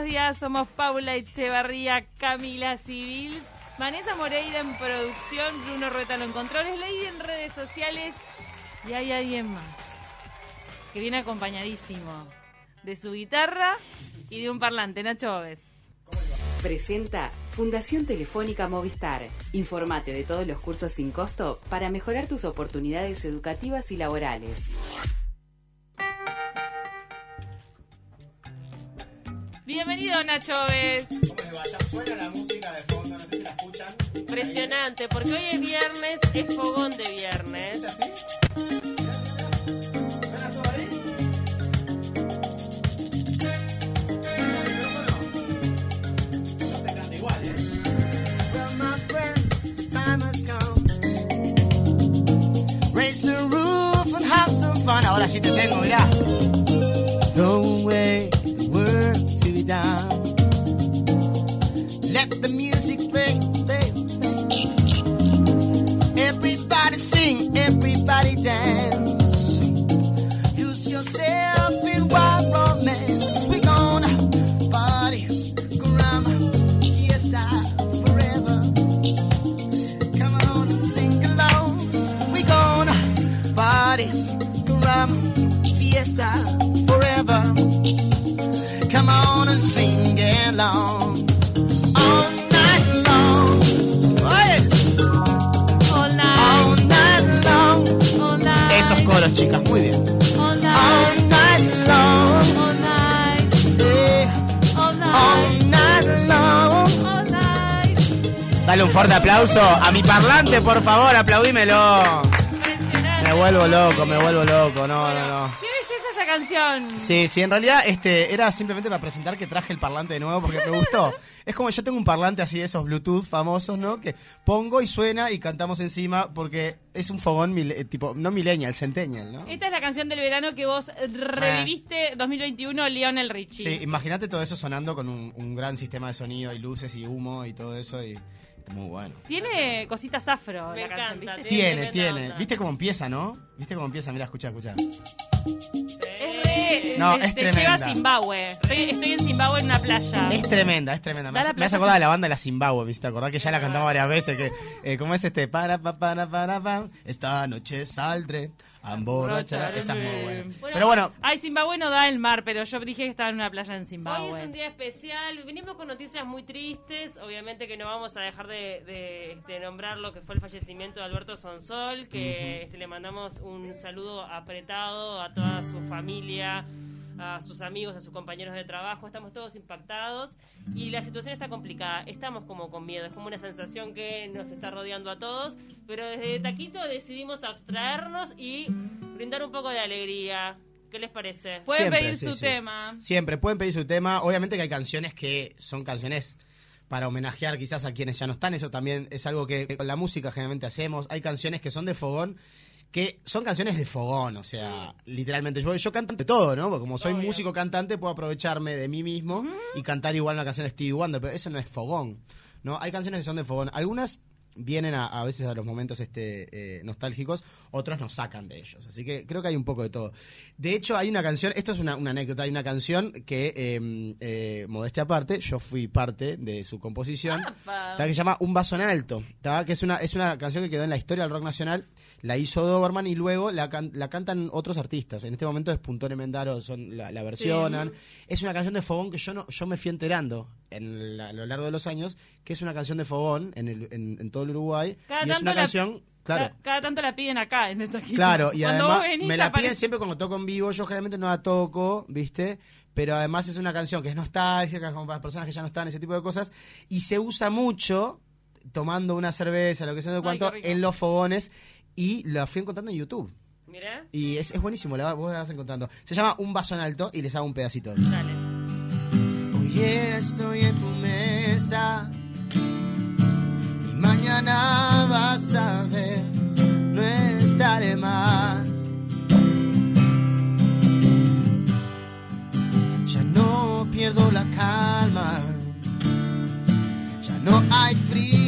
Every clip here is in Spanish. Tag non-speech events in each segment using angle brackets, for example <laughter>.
buenos días, somos Paula Echevarría, Camila Civil, Vanessa Moreira en producción, Bruno Ruetalo en controles, Lady en redes sociales y hay alguien más que viene acompañadísimo de su guitarra y de un parlante, Nacho Oves. Presenta Fundación Telefónica Movistar. Informate de todos los cursos sin costo para mejorar tus oportunidades educativas y laborales. Bienvenido Nacho Oves. ¿Cómo va? Ya suena la música de fondo, no sé si la escuchan. Impresionante, porque hoy es viernes, es fogón de viernes. ¿Escucha así? ¿Suena todo ahí? Yo te canto igual, ¿eh? Well, my friends, time has come. Raise the roof and have some fun. Ahora sí te tengo, mirá. Throw away done. Let the music play, play, play. Everybody sing, everybody dance. Lose yourself in wild romance. We gonna party, grandma, fiesta forever. Come on and sing along. We gonna party, grandma, fiesta Esos coros, chicas, muy bien. Dale un fuerte aplauso a mi parlante, por favor, aplaudímelo. Me vuelvo loco, me vuelvo loco, no, no, no. Canción. Sí, sí, en realidad este era simplemente para presentar que traje el parlante de nuevo porque me gustó. <laughs> Es como yo tengo un parlante así de esos Bluetooth famosos, ¿no? Que pongo y suena y cantamos encima porque es un fogón mil- eh, tipo, no millennial, centennial, ¿no? Esta es la canción del verano que vos eh, reviviste 2021, Lionel Richie. Sí, imagínate todo eso sonando con un, un gran sistema de sonido y luces y humo y todo eso y está muy bueno. Tiene cositas afro Me la canción, ¿viste? Tiene, tiene. onda. ¿Viste cómo empieza, no? ¿Viste cómo empieza? Mira, escucha, escucha. Es re, No, te, es te lleva a tremenda. Zimbabue. Estoy, estoy en Zimbabue en una playa. Es tremenda, es tremenda. Me hace, me plaza- acordar de la banda de la Zimbabue, ¿viste? ¿Te acordás que ya la cantamos varias veces? Que, eh, ¿Cómo es este? Para, pa, para, para, pam. Esta noche saldré a emborrachar. Esa es muy buena. Bueno, Pero bueno, Ay, Zimbabue no da el mar, pero yo dije que estaba en una playa en Zimbabue. Hoy es un día especial, venimos con noticias muy tristes, obviamente que no vamos a dejar de, de, este, nombrar lo que fue el fallecimiento de Alberto Sonsol, que este, le mandamos un saludo apretado a toda su familia, a sus amigos, a sus compañeros de trabajo, estamos todos impactados y la situación está complicada, estamos como con miedo, es como una sensación que nos está rodeando a todos, pero desde Taquito decidimos abstraernos y brindar un poco de alegría. ¿Qué les parece? Pueden Siempre, pedir sí, su sí. tema. siempre pueden pedir su tema. Obviamente que hay canciones que son canciones para homenajear quizás a quienes ya no están. Eso también es algo que con la música generalmente hacemos. Hay canciones que son de fogón que son canciones de fogón, o sea, literalmente. Yo, yo canto de todo, ¿no? Porque como soy Obvio. músico cantante, puedo aprovecharme de mí mismo y cantar igual una canción de Stevie Wonder, pero eso no es fogón, ¿no? Hay canciones que son de fogón. Algunas vienen a, a veces a los momentos este eh, nostálgicos, otros nos sacan de ellos. Así que creo que hay un poco de todo. De hecho, hay una canción, esto es una, una anécdota, hay una canción que, eh, eh, modestia aparte, yo fui parte de su composición, Apa. que se llama Un vaso en alto, ¿tá? que es una, es una canción que quedó en la historia del rock nacional, la hizo Doberman y luego la, can- la cantan otros artistas. En este momento es Puntón Mendaro, son, la, la versionan. Es una canción de fogón que yo no yo me fui enterando en la- a lo largo de los años, que es una canción de fogón en, el, en, en todo el Uruguay. Cada y es tanto una la- canción, claro. Cada, cada tanto la piden acá en esta Claro, y Cuando además venís, me la piden siempre cuando toco en vivo. Yo generalmente no la toco, ¿viste? Pero además es una canción que es nostálgica, como para las personas que ya no están, ese tipo de cosas. Y se usa mucho tomando una cerveza, lo que sea, de Ay, cuánto, qué rico. en los fogones. Y la fui encontrando en YouTube. Mira, Y es, es buenísimo, la, vos la vas encontrando. Se llama Un vaso en alto y les hago un pedacito. dale. Hoy estoy en tu mesa y mañana vas a ver, no estaré más. Ya no calma. Ya no hay frío,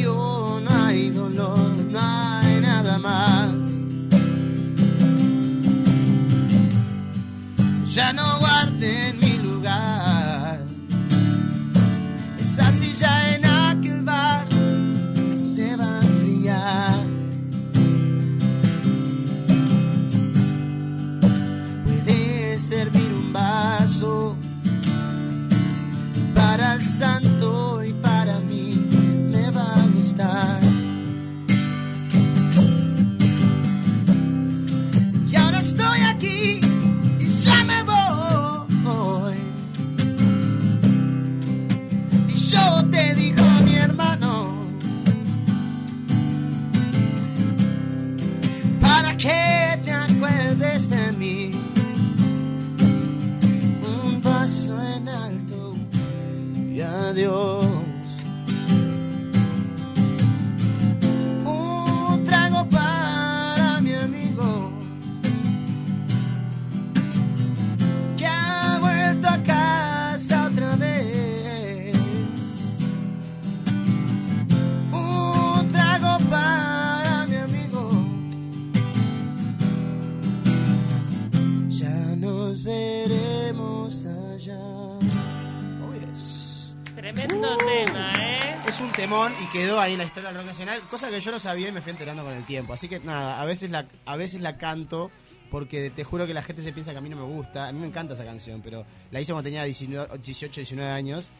quedó ahí en la historia del rock nacional, cosa que yo no sabía y me fui enterando con el tiempo. Así que nada, a veces la, a veces la canto porque te juro que la gente se piensa que a mí no me gusta. A mí me encanta esa canción, pero la hice cuando tenía 19 18, 19 años.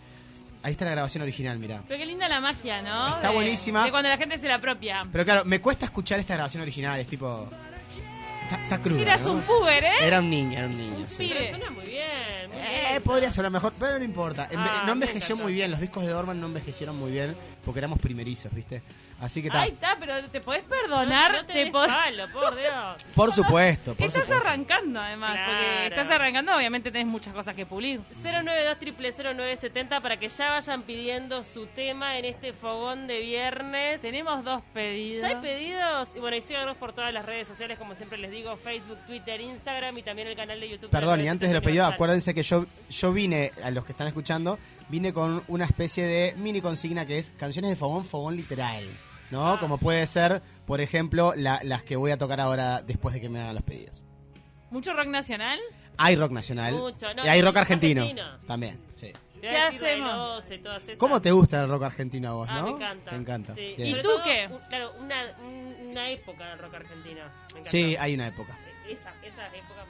Ahí está la grabación original, mira. Pero qué linda la magia, ¿no? Está De- buenísima. De cuando la gente se la apropia. Pero claro, me cuesta escuchar esta grabación original, es tipo... Está, está cruda, Eras ¿no? un puber, ¿eh? Era un niño, era un niño. sí, sí. Suena muy bien. muy Eh, bien. podría sonar mejor, pero no importa. Ah, no envejeció muy bien, los discos de Dorman no envejecieron muy bien porque éramos primerizos, ¿viste? Así que Ahí está. pero te podés No, perdonar. no te tenés podés- palo, por Dios. Por supuesto, por Estás supuesto. arrancando, además. Porque Claro. estás arrancando, obviamente tenés muchas cosas que pulir. 092 para que ya vayan pidiendo su tema en este fogón de viernes. Tenemos dos pedidos. Ya hay pedidos y bueno, y síganos por todas las redes sociales, como siempre les digo, Facebook, Twitter, Instagram y también el canal de YouTube. Perdón, y antes de los pedidos, acuérdense que yo, yo vine, a los que están escuchando, vine con una especie de mini consigna que es canciones de fogón, fogón literal. ¿No? Ah. Como puede ser, por ejemplo, la- las que voy a tocar ahora después de que me hagan los pedidos. ¿Mucho rock nacional? Hay rock nacional. Mucho, no, y hay rock argentino. argentino. También, sí. ¿Qué hacemos? ¿Cómo te gusta el rock argentino a vos, Ah, no? me encanta. Te encanta. Sí. ¿Y Sobre tú todo, qué? un- claro, una, un- una época del rock argentino. Me. Sí, hay una época. Esa, esa época.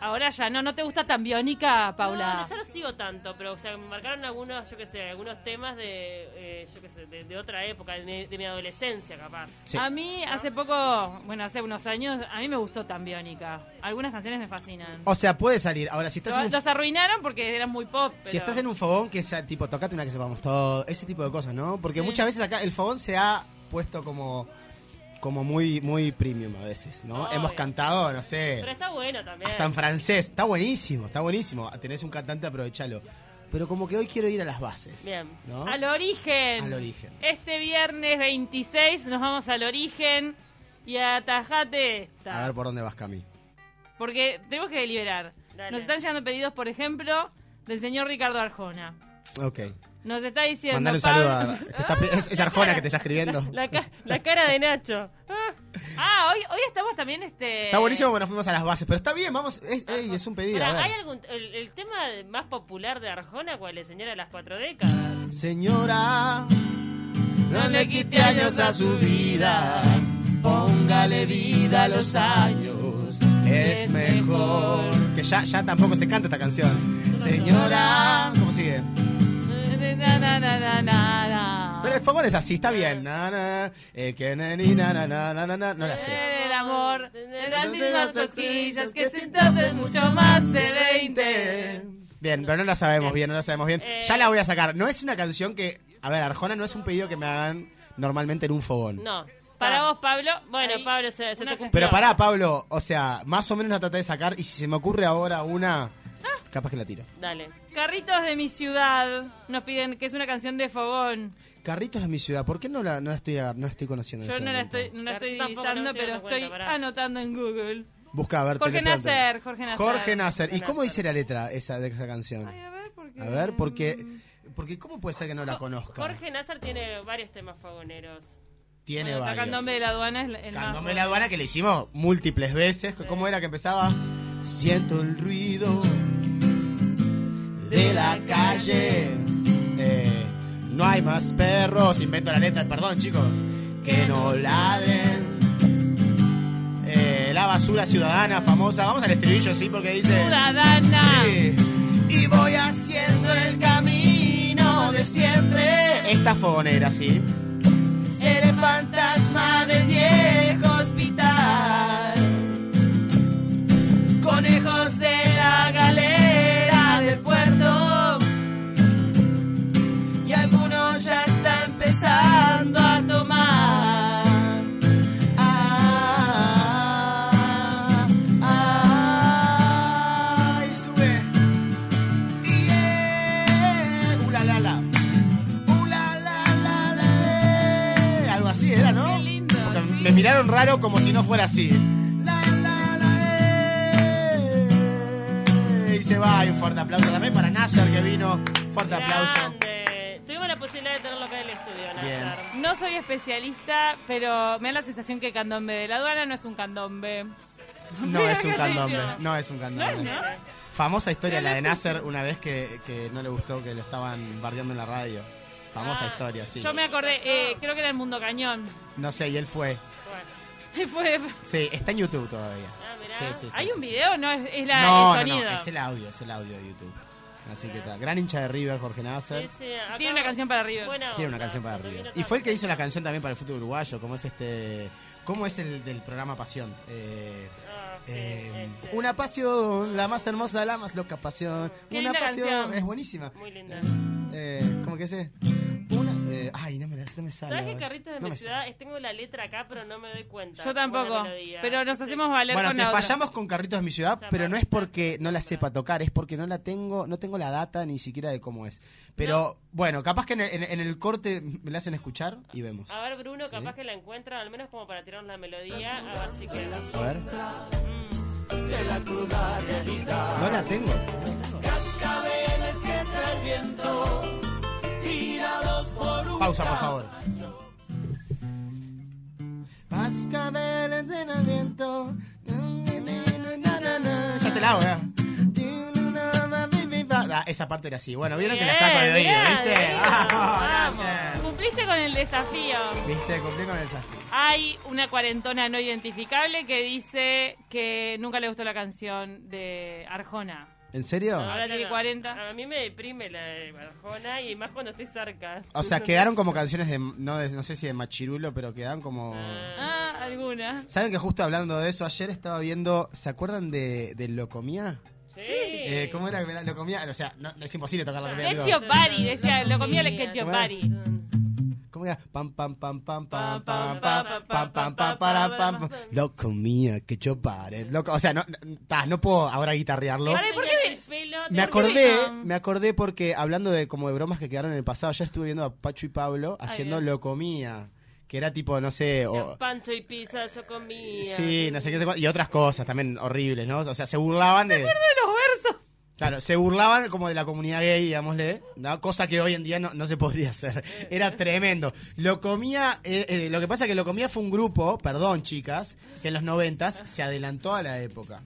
Ahora ya no, ¿no te gusta tan biónica, Paula? No, no, ya no sigo tanto, pero o sea, me marcaron algunos, yo qué sé, algunos temas de, eh, yo qué sé, de, de otra época, de, de mi adolescencia, capaz. Sí. A mí hace poco, bueno, hace unos años, a mí me gustó tan biónica. Algunas canciones me fascinan. O sea, puede salir. Ahora, si estás, en Los, un, los arruinaron porque eran muy pop. si estás en un fogón, que sea tipo, tocate una que sepamos todo, ese tipo de cosas, ¿no? Porque Sí. muchas veces acá el fogón se ha puesto como como muy muy premium a veces, ¿no? Obvio. Hemos cantado, no sé, Pero está bueno también. hasta en francés. Está buenísimo, está buenísimo. Tenés un cantante, aprovechalo. Pero como que hoy quiero ir a las bases. Bien. ¿no? Al origen. Al origen. Este viernes 26 nos vamos al origen y atajate esta. A ver por dónde vas, Cami. Porque tenemos que deliberar. Dale. Nos están llegando pedidos, por ejemplo, del señor Ricardo Arjona. Ok. Nos está diciendo. Mandar un saludo a... te está- es, es Arjona que te está escribiendo. <laughs> La, ca- la cara de Nacho. Ah, Ah, hoy, hoy estamos también este. Está buenísimo nos fuimos a las bases, pero está bien, vamos, es, ey, es un pedido. ¿hay algún, el, el tema más popular de Arjona, cuál es, señora, de las cuatro décadas? Señora, no le quite años a su vida, póngale vida a los años, es mejor. Que ya, ya tampoco se canta esta canción. Señora, ¿cómo sigue? Pero el fogón es así, está bien. Na, na, eh, que na, ni, na, na, na, na, na, na, no la sé. El amor de las mismas cosquillas que siento hace mucho más de 20. Bien, pero no la sabemos bien, no la sabemos bien. Ya la voy a sacar. No es una canción que. A ver, Arjona no es un pedido que me hagan normalmente en un fogón. No. Para vos, Pablo. Bueno, ahí, Pablo, se, se te cumplió. Pero pará, Pablo, o sea, más o menos la traté de sacar y si se me ocurre ahora una, capaz que la tiro. Dale. Carritos de mi ciudad nos piden que es una canción de fogón. Carritos de mi ciudad, ¿por qué no la, no la estoy, no la estoy conociendo? en Yo este no la estoy, no la estoy no divisando, estoy pero estoy cuenta, anotando en Google. Busca, a ver, Jorge. Nasser, Jorge Nasser. Jorge Nasser. ¿Y cómo Nasser. dice la letra esa de esa canción? Ay, a ver, porque... A ver, porque Porque ¿cómo puede ser que no la conozca? Jorge Nazar tiene varios temas fogoneros. Tiene Bueno, acá varios. Candombe de la aduana es el más... Candombe de la aduana que le hicimos múltiples veces. ¿Cómo era que empezaba? Siento el ruido de la calle. Eh, no hay más perros. Invento la letra, perdón chicos. Que no ladren. Eh, la basura ciudadana famosa. Vamos al estribillo, sí, porque dice. Ciudadana. Sí. Y voy haciendo el camino de siempre. Esta fogonera, sí. Eres fantasma del viejo fuera así. La, la, la, eh. Y se va. Y un fuerte aplauso también para Nasser que vino. Fuerte aplauso. Tuvimos la posibilidad de tenerlo acá en el estudio, Bien. Nazar. No soy especialista, pero me da la sensación que candombe de la aduana no es un candombe. No es un ¿Qué te candombe. No es un No candombe. es, ¿no? Famosa historia la de Nasser una vez que, que no le gustó que lo estaban bardeando en la radio. Famosa Ah, historia, sí. Yo me acordé, eh, creo que era el Mundo Cañón. No sé, y él fue. Bueno. Fue- Sí, está en YouTube todavía. Ah, mirá. Sí, sí, sí, ¿Hay sí, un sí. video? No, es, es la, no, el no, sonido. no, es el audio, es el audio de YouTube. Así que está. Gran hincha de River, Jorge Nasser. Sí, sí, acá- Tiene una canción para River. Buena Tiene una onda. canción para River. Y fue el que hizo la canción también para el fútbol uruguayo, como es este... ¿Cómo es el del programa Pasión? Eh, Ah, sí, eh, este, Una pasión, la más hermosa, la más loca pasión. Qué Una pasión, canción. es buenísima. Muy linda. Eh, ¿Cómo que sé? Una. eh, ay, no me, la- no me sale. ¿Sabes qué carritos de No mi ciudad? sale. Tengo la letra acá, pero no me doy cuenta. Yo tampoco. melodía. Pero nos Sí. hacemos valer Bueno, con te la otra. fallamos con carritos de mi ciudad, pero no es porque no la sepa tocar, es porque no la tengo, no tengo la data ni siquiera de cómo es. Pero bueno, capaz que en el, en- en el corte me la hacen escuchar y vemos. A ver, Bruno, Sí. capaz que la encuentra, al menos como para tirar la melodía, a ver si queda. A ver. Mm. No la tengo. Pausa, por favor. Cascabeles en el viento. Ya te la hago, ya. Ah, esa parte era así. Bueno, vieron que la saco de oído, ¿viste? bien, Vamos. Cumpliste con el desafío. ¿Viste? Cumplí con el desafío. Hay una cuarentona no identificable que dice que nunca le gustó la canción de Arjona. ¿En serio? Ahora tiene 40. A mí me deprime la de Barjona y más cuando estoy cerca. O sea, <laughs> quedaron como canciones de, no, de- no sé si de Machirulo, pero quedaron como... Ah, alguna. ¿Saben que justo hablando de eso, ayer estaba viendo, ¿se acuerdan de, de Locomía? Sí. Eh, ¿Cómo era que era Locomía? O sea, no, es imposible tocar la comida. Your body, decía, lo comía el Get your ¿Cómo era? Pam, pam, pam, pam, pam, Pam, pam, pam, pam, pam, pam, pam, pam, pam, para, pam, pam, pam. Locomía, que yo pare. Loco, o sea, no, no, no puedo ahora guitarrearlo. Ahora, ¿por qué Tenías me- Me acordé, Um, me acordé porque hablando de como de bromas que quedaron en el pasado, ya estuve viendo a Pacho y Pablo haciendo bien. Locomía, que era tipo, no sé, o, Pancho y pizza yo comía. sí, no sé qué, y otras cosas también horribles, ¿no? O sea, se burlaban de... de los versos? Claro, se burlaban como de la comunidad gay, digámosle, ¿no? cosa que hoy en día no, no se podría hacer. <laughs> Era tremendo. Lo comía, eh, eh, lo que pasa es que lo comía fue un grupo, perdón chicas, que en los noventas se adelantó a la época.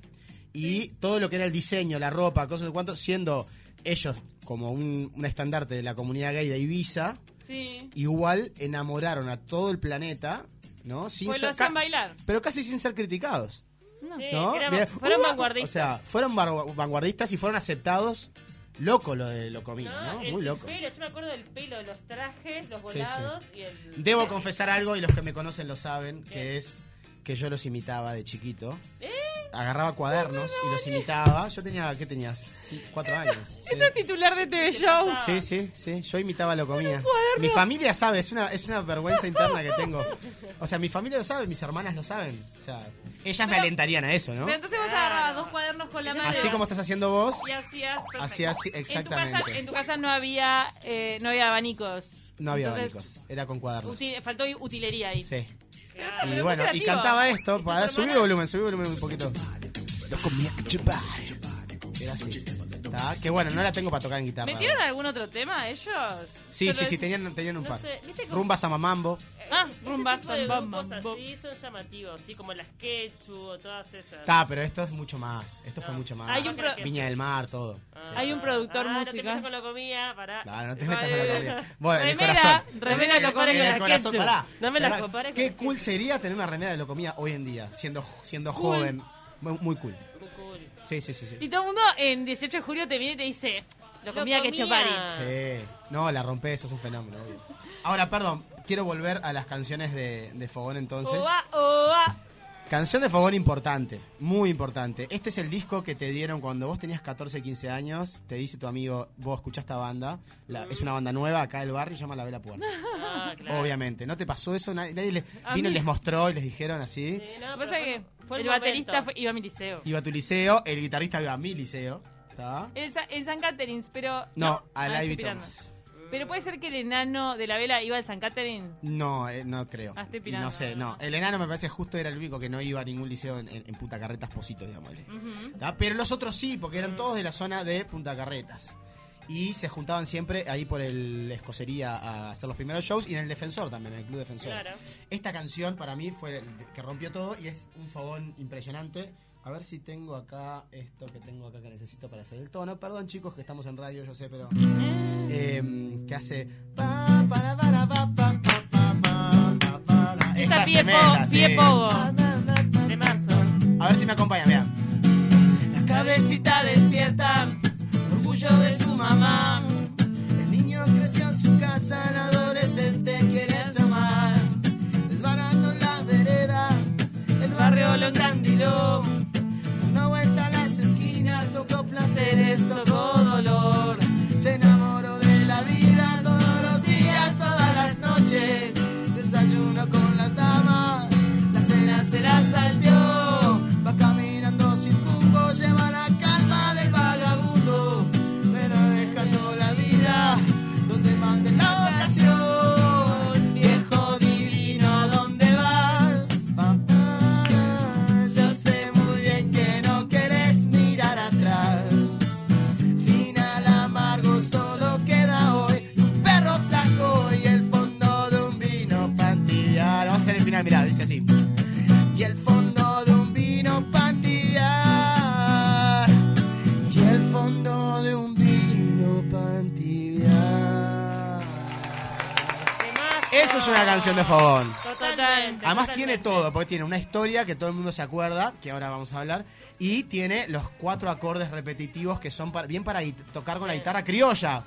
Y todo lo que era el diseño, la ropa, cosas de cuanto, siendo ellos como un, un estandarte de la comunidad gay de Ibiza, Sí. igual enamoraron a todo el planeta, ¿no? Sin Pues lo hacían bailar. pero casi sin ser criticados. Sí, ¿no? Mira, fueron ¡uh! vanguardistas. O sea, fueron vanguardistas y fueron aceptados. Loco lo de lo comía, ¿no? el- Muy loco. pelo, yo me acuerdo del pelo, los trajes, los Sí, sí. volados y el... Debo confesar algo y los que me conocen lo saben, que es que yo los imitaba de chiquito. ¿Eh? Agarraba cuadernos y los imitaba. Yo tenía, ¿qué tenía? Sí, cuatro años. Sí. Este es titular de TV Show. Sí, sí, sí, yo imitaba lo comía. Mi familia sabe, es una, es una vergüenza interna que tengo. O sea, mi familia lo sabe, mis hermanas lo saben. O sea, ellas me Pero- alentarían a eso, ¿no? Pero entonces vos agarrabas dos cuadernos con la mano. Así como estás haciendo vos, Y hacías. perfecto. así, así, En tu, casa, exactamente. en tu casa no había, eh, no había abanicos. No había Entonces, abanicos, era con cuadernos. faltó utilería ahí. Sí. Y bueno, y cantaba esto, para subir volumen, subir volumen un poquito. Era así. ¿Tá? Que bueno, no la tengo para tocar en guitarra. ¿Metieron algún otro tema ellos? Sí, Solo sí, sí, tenían, tenían un No par. sé, ¿viste cómo- Rumba Samamambo. Ah, Ese rumba, tipo de zamba, grupos mambo. así son llamativos, así como las Quechu o todas esas. Está, pero esto es mucho más. Esto fue No. mucho más. Hay un pro- Viña del Mar, todo. Ah. Sí, Hay sí, un sí. productor ah, No te metas con la comida, pará. Claro, no te metas con la comida. Bueno, en el Remera, corazón. remera Locomía, En el corazón, pará. No me la compares con Qué cool sería tener una remera de Locomía hoy en día, siendo, siendo Cool. joven. Muy, muy cool. Sí, sí, sí. sí. Y todo el mundo en 18 de julio te viene y te dice, lo comía que. Sí. No, la rompés, eso es un fenómeno. obvio. Ahora, perdón, quiero volver a las canciones de, de Fogón entonces. Oa, oa. Canción de Fogón importante, muy importante. Este es el disco que te dieron cuando vos tenías 14, 15 años. Te dice tu amigo, vos escuchás esta banda. La- es una banda nueva acá del barrio, llama La Vela Puerta. <laughs> Ah, claro. Obviamente. ¿No te pasó eso? Nadie, nadie les, vino y les mostró y les dijeron así. Sí, no, Lo que pasa que fue- el baterista fue- iba a mi liceo. Iba a tu liceo, el guitarrista iba a mi liceo. ¿Está? En, Sa- en San Caterins, pero... No, Ah, a Ivy. Thomas. Pero puede ser que el enano de la vela iba al San Catherine. No, eh, no creo. Ah, estoy y pirando. no sé, no. El enano me parece justo era el único que no iba a ningún liceo en, en- en Punta Carretas Posito, digámosle. ¿Tá? Pero los otros sí, porque eran todos de la zona de Punta Carretas. Y se juntaban siempre ahí por el Escocería a hacer los primeros shows y en el Defensor también, en el Club Defensor. Claro. Esta canción para mí fue el que rompió todo y es un fogón impresionante. A ver si tengo acá esto que tengo acá que necesito para hacer el tono. Perdón chicos que estamos en radio, yo sé, pero... eh, que hace... Esta Esta es pie, po- tremenda, pie sí. pogo. De. A ver si me acompaña, vean. La cabecita despierta, orgullo de su mamá. El niño creció en su casa, el adolescente quiere asomar. Desbarando la vereda, el barrio lo encandiló. Tocó placeres, tocó dolor. Una canción de fogón. Totalmente. Además totalmente. tiene todo, porque tiene una historia que todo el mundo se acuerda, que ahora vamos a hablar, y tiene los cuatro acordes repetitivos que son para- bien para tocar con la guitarra criolla,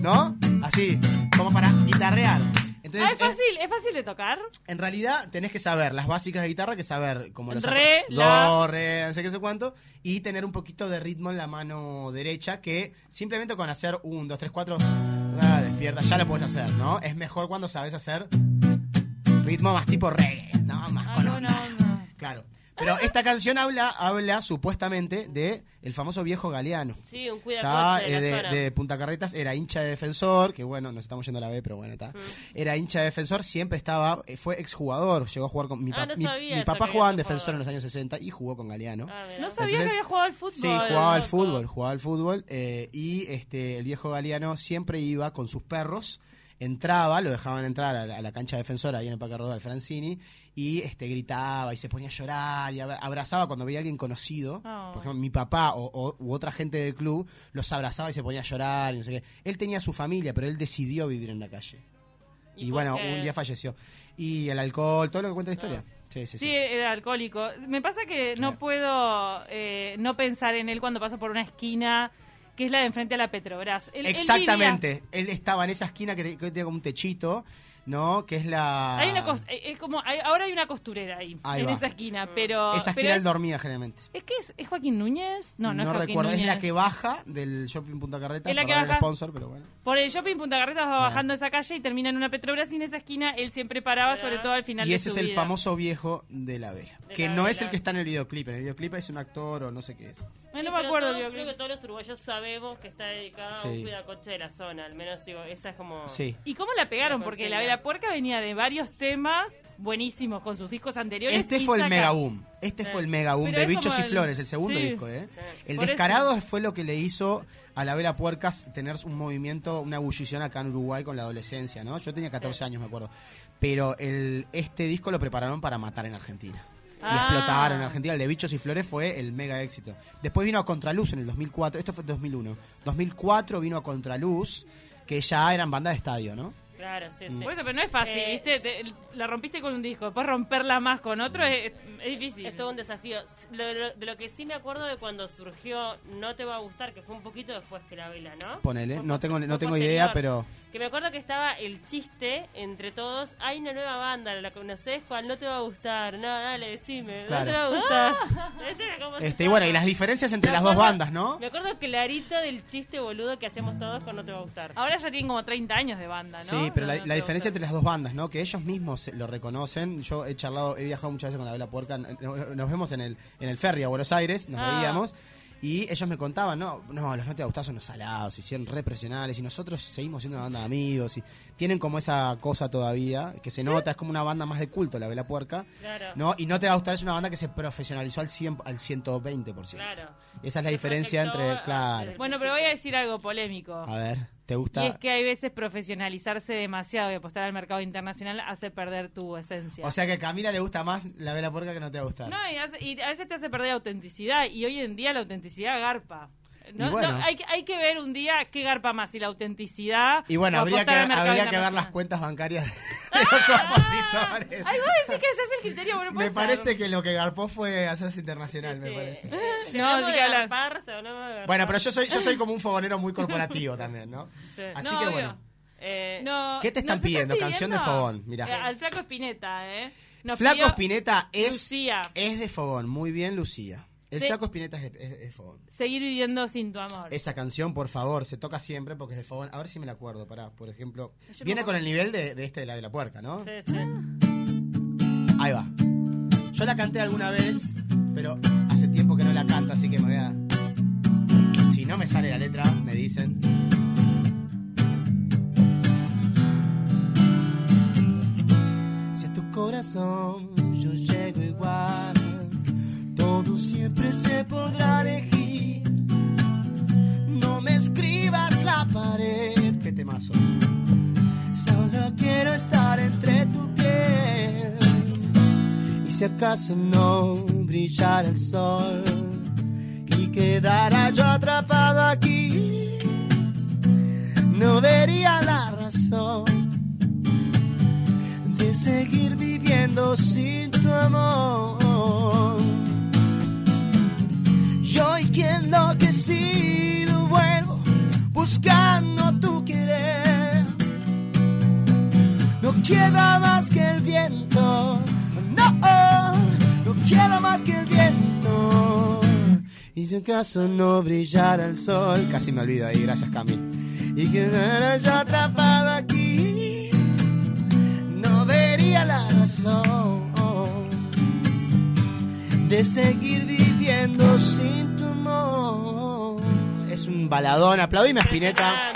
¿no? Así, como para guitarrear. Entonces, Ah, es fácil, es fácil de tocar. en realidad tenés que saber las básicas de guitarra, que saber como los Re, la- do, re, no sé qué sé cuánto, y tener un poquito de ritmo en la mano derecha, que simplemente con hacer un, dos, tres, cuatro, ah, despierta, ya lo puedes hacer, ¿no? Es mejor cuando sabes hacer ritmo más tipo reggae, ¿no? Más Ah, no, no, no. Claro. Pero esta canción habla, habla supuestamente de el famoso viejo Galeano. Sí, un cuidacoche de eh, la de, Punta Carretas, era hincha de defensor, que bueno, nos estamos yendo a la B, pero bueno, está. Era hincha de defensor, siempre estaba, eh, fue exjugador, llegó a jugar con mi, Ah, pa- no mi- sabía mi papá jugaba en defensor en los años 60 y jugó con Galeano. Ah. No sabía Entonces- que había jugado al fútbol. Sí, jugaba al fútbol, jugaba al fútbol eh, y este el viejo Galeano siempre iba con sus perros, entraba, lo dejaban entrar a la, a la cancha defensora ahí en el Parque Rodó de Francini y este gritaba y se ponía a llorar y abra- abrazaba cuando veía a alguien conocido, Oh. por ejemplo mi papá o, o- u otra gente del club, los abrazaba y se ponía a llorar y no sé qué. Él tenía su familia, pero él decidió vivir en la calle. ¿Y bueno, un día falleció. Y el alcohol, todo lo que cuenta la historia. Sí, sí, sí. Sí, era alcohólico. Me pasa que no Claro. puedo eh, no pensar en él cuando paso por una esquina que es la de enfrente a la Petrobras. Él- Exactamente. Él, estaba en esa esquina que, que tiene como un techito, ¿no? Que es la. Hay una cos- eh, es como hay- ahora hay una costurera ahí, Ahí en va. esa esquina, pero Esa pero esquina él es, dormía generalmente. ¿es que es, es Joaquín Núñez? No, no, es Joaquín recuerdo, Núñez. es la que baja del shopping Punta Carreta. Es la que perdón el baja. sponsor, pero bueno. Por el shopping Punta Carretas va bajando esa calle y termina en una Petrobras y en esa esquina él siempre paraba, sobre todo al final Y de ese su es el vida. famoso viejo de la vela. De Que la no es vela. el que está en el videoclip. En el videoclip es un actor o no sé qué es. No me acuerdo el todos- videoclip. Creo que todos los uruguayos sabemos que está dedicada a un cuidacoche de la zona. Al menos digo, esa es como. Sí. ¿Y cómo la pegaron? La Porque la Vela Puerca venía de varios temas buenísimos con sus discos anteriores. Este y fue el mega boom. Este fue el mega boom Pero de Bichos y el- Flores, el segundo sí. disco, ¿eh? El Por eso. Descarado fue lo que le hizo a la Vela Puercas tener un movimiento, una ebullición acá en Uruguay con la adolescencia, ¿no? Yo tenía 14 años, me acuerdo. Pero el, este disco lo prepararon para matar en Argentina. Y Ah. explotaron en Argentina. El de Bichos y Flores fue el mega éxito. Después vino a Contraluz en el 2004. Esto fue en 2001. 2004 vino a Contraluz, que ya eran banda de estadio, ¿no? Claro, sí, sí. Por eso, pero no es fácil, Eh, ¿viste? Te- la rompiste con un disco, después romperla más con otro es, es difícil. Es todo un desafío. Lo- lo- de lo que sí me acuerdo de cuando surgió No te va a gustar, que fue un poquito después que la vela, ¿no? Ponele. No tengo, no tengo idea, pero... Que me acuerdo que estaba el chiste entre todos. Hay una nueva banda, ¿la conoces? ¿Cuál no te va a gustar? No, dale, decime. Claro. No te va a gustar. Como Este, y bueno, y las diferencias entre Me las dos bandas, ¿no? Me acuerdo clarito del chiste boludo que hacíamos todos con No te va a gustar. Ahora ya tienen como 30 años de banda, ¿no? Sí, pero la, No, la diferencia entre las dos bandas, ¿no? Que ellos mismos se- lo reconocen. Yo he charlado, he viajado muchas veces con la Vela Puerca. Nos vemos en el, en el ferry a Buenos Aires, nos Ah. veíamos. Y ellos me contaban, no, no, los no te gustar son los salados, se hicieron re profesionales y nosotros seguimos siendo una banda de amigos y tienen como esa cosa todavía que se nota, es como una banda más de culto, la Vela Puerca. Claro. ¿no? Y no te va a gustar es una banda que se profesionalizó al 100, al 120%. Claro. Esa es la Se diferencia entre, claro. Bueno, pero voy a decir algo polémico. A ver, ¿te gusta? Y es que hay veces profesionalizarse demasiado y apostar al mercado internacional hace perder tu esencia. O sea que a Camila le gusta más la Vela Puerca que no te va a gustar. no, y, hace- y a veces te hace perder autenticidad y hoy en día la autenticidad garpa. No, Y bueno. no, hay, que- hay que ver un día qué garpa más, si la autenticidad Y bueno, habría que, habría que ver las cuentas bancarias de <laughs> los compositores. Ay, vos decís que ese es el criterio, bueno, me parece que lo que garpó fue hacerse internacional, Sí, me sí. parece. <laughs> No, de no de garpar. Bueno, pero yo soy yo soy como un fogonero muy <laughs> corporativo también, ¿no? Sí. Así No, que obvio. bueno. Eh, No, ¿Qué te están pidiendo? Canción de fogón, mirá. Eh, al flaco Espineta, ¿eh? Nos Flaco Spinetta es, Lucía. es de fogón, muy bien Lucía. El. Flaco Spinetta es es- fogón. Seguir viviendo sin tu amor. Esa canción, por favor, se toca siempre porque es de fogón. A ver si me la acuerdo, pará, por ejemplo. Yo Viene con el nivel de, de este de la de la puerca, ¿no? sí, sí. <gasps> Ahí va. Yo la canté alguna vez, pero hace tiempo que no la canto, así que me voy a. Si no me sale la letra, me dicen. Si a tu corazón yo llego igual, todo siempre se podrá elegir. No me escribas la pared. Qué temazo. Solo quiero estar entre tu piel. Y si acaso no brillara el sol y quedara yo atrapado aquí, no vería la razón de seguir viviendo sin tu amor. Y hoy que enloquecido vuelvo buscando tu querer. No queda más que el viento, no, no queda más que el viento. Y si acaso no brillara el sol, casi me olvido ahí, gracias Cami. Y quedara yo atrapado aquí, no vería la razón de seguir viviendo sin. Baladón, aplaudime a Spinetta. A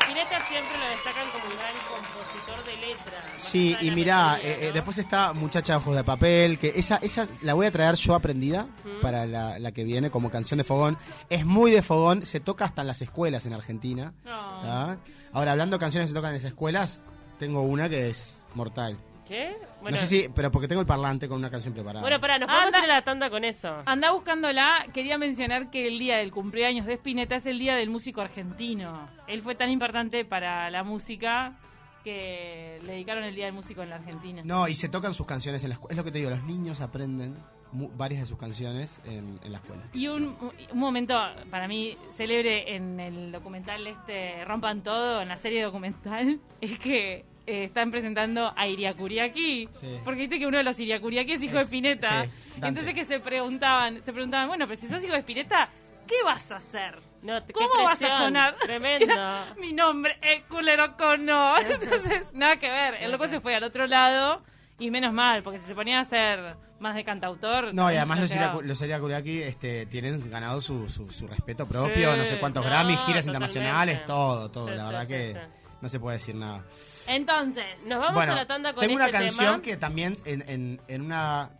Spinetta siempre lo destacan como un gran compositor de letra. más Sí, y mirá, eh, eh, después está Muchacha Ojos de Papel, que esa, esa la voy a traer yo aprendida para la, la que viene como canción de fogón. Es muy de fogón, se toca hasta en las escuelas en Argentina. ¿tá? Ahora, hablando de canciones que se tocan en las escuelas, tengo una que es mortal. ¿Qué? Bueno, no sé si, pero porque tengo el parlante con una canción preparada. bueno pará, nos podemos Anda. ir a la tanda con eso. Anda buscándola. Quería mencionar que el día del cumpleaños de Spinetta es el día del músico argentino. Él fue tan importante para la música que le dedicaron el día del músico en la Argentina. No, y se tocan sus canciones en la escuela. Es lo que te digo, los niños aprenden mu- varias de sus canciones en, en la escuela. Y un, un momento para mí célebre en el documental este Rompan Todo, en la serie documental, <laughs> es que eh, están presentando a Iriakuriaki. Sí. Porque viste que uno de los Iriakuriaki es hijo de Spinetta. sí. Entonces que se preguntaban, se preguntaban, bueno, pero si sos hijo de Spinetta, ¿qué vas a hacer? No, te- qué ¿Cómo vas a sonar? Tremendo. <laughs> Mi nombre es culero cono. Entonces, nada que ver. El loco se fue al otro lado Y menos mal, porque si se ponía a ser más de cantautor. No, y además los llegaba. los este, tienen ganado su, su, su respeto propio, Sí, no sé cuántos no, Grammys, giras totalmente. internacionales, todo, todo. Sí, la verdad sí, que sí. No se puede decir nada. Entonces, Nos vamos bueno, a la tanda con tengo una este canción tema. que también en, en, en una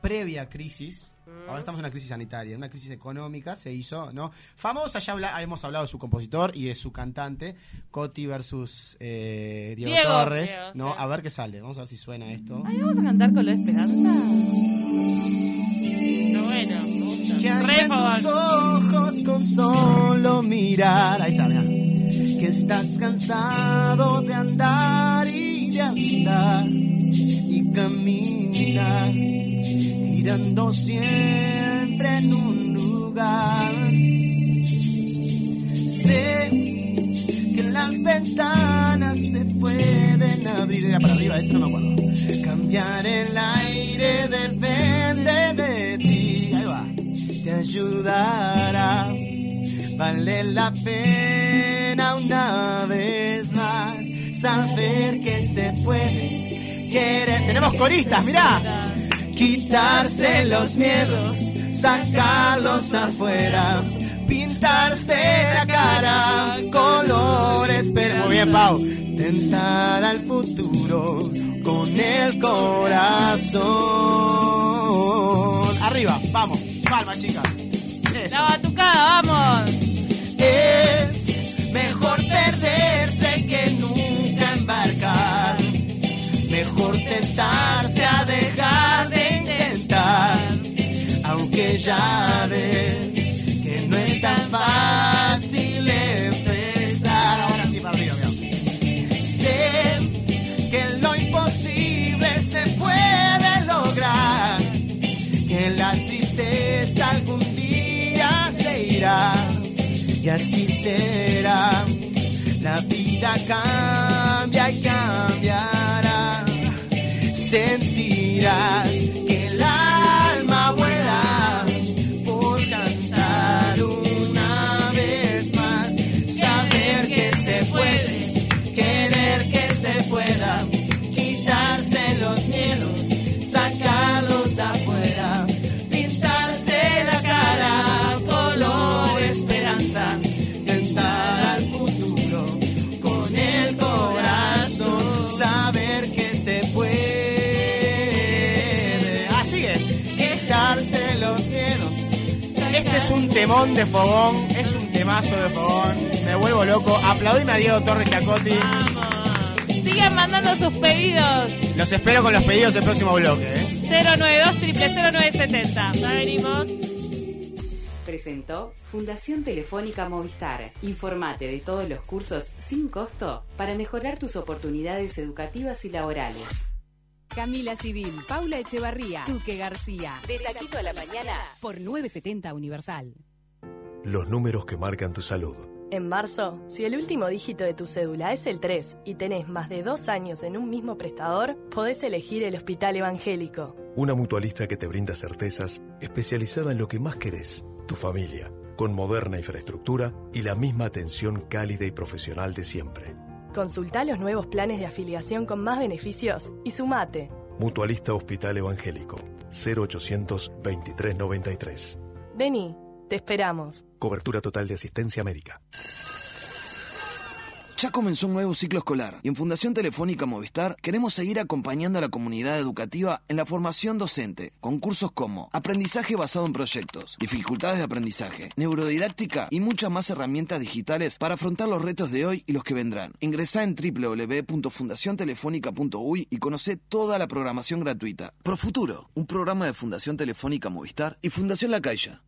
previa crisis, Mm. ahora estamos en una crisis sanitaria, en una crisis económica, se hizo, ¿no? Famosa, ya habla- hemos hablado de su compositor y de su cantante, Coti versus eh, Diego, Diego. Torres, Diego, ¿no? sí. A ver qué sale, vamos a ver si suena esto. Ay, vamos a cantar con la esperanza. Qué bueno, me gusta. Que tus ojos con solo mirar. Ahí está, mira. Que estás cansado de andar y de andar y caminar, girando siempre en un lugar. Sé que las ventanas se pueden abrir. Para arriba, ese no me acuerdo. Cambiar el aire depende de ti. Ahí va. Te ayudará. Vale la pena una vez más saber que se puede querer. Tenemos coristas, mirá. Quitarse los miedos, sacarlos afuera, pintarse la cara, colores, pero muy bien, Pau. Tentar al futuro con el corazón. Arriba, vamos, palma, chicas. Eso. La batucada, vamos. Mejor perderse que nunca embarcar. Mejor tentarse a dejar de intentar. Aunque ya ves que no es tan fácil y así será. La vida cambia y cambiará. Sentirás que temón de fogón, es un temazo de fogón. Me vuelvo loco. Aplaudime a Diego Torres y a Coti. Vamos. Sigan mandando sus pedidos. Los espero con los pedidos del próximo bloque. ¿eh? 092 0970 Ya venimos. Presentó Fundación Telefónica Movistar. Informate de todos los cursos sin costo para mejorar tus oportunidades educativas y laborales. Camila Civil, Paula Echevarría, Duque García. De Taquito a la Mañana por 970 Universal. Los números que marcan tu salud. En marzo, si el último dígito de tu cédula es el 3 y tenés más de dos años en un mismo prestador, podés elegir el Hospital Evangélico. Una mutualista que te brinda certezas, especializada en lo que más querés, tu familia, con moderna infraestructura y la misma atención cálida y profesional de siempre. Consulta los nuevos planes de afiliación con más beneficios y sumate. Mutualista Hospital Evangélico, 0800 2393. Vení, te esperamos. Cobertura total de asistencia médica. Ya comenzó un nuevo ciclo escolar y en Fundación Telefónica Movistar queremos seguir acompañando a la comunidad educativa en la formación docente, con cursos como aprendizaje basado en proyectos, dificultades de aprendizaje, neurodidáctica y muchas más herramientas digitales para afrontar los retos de hoy y los que vendrán. Ingresá en www.fundaciontelefónica.uy y conoce toda la programación gratuita. Profuturo, un programa de Fundación Telefónica Movistar y Fundación La Caixa.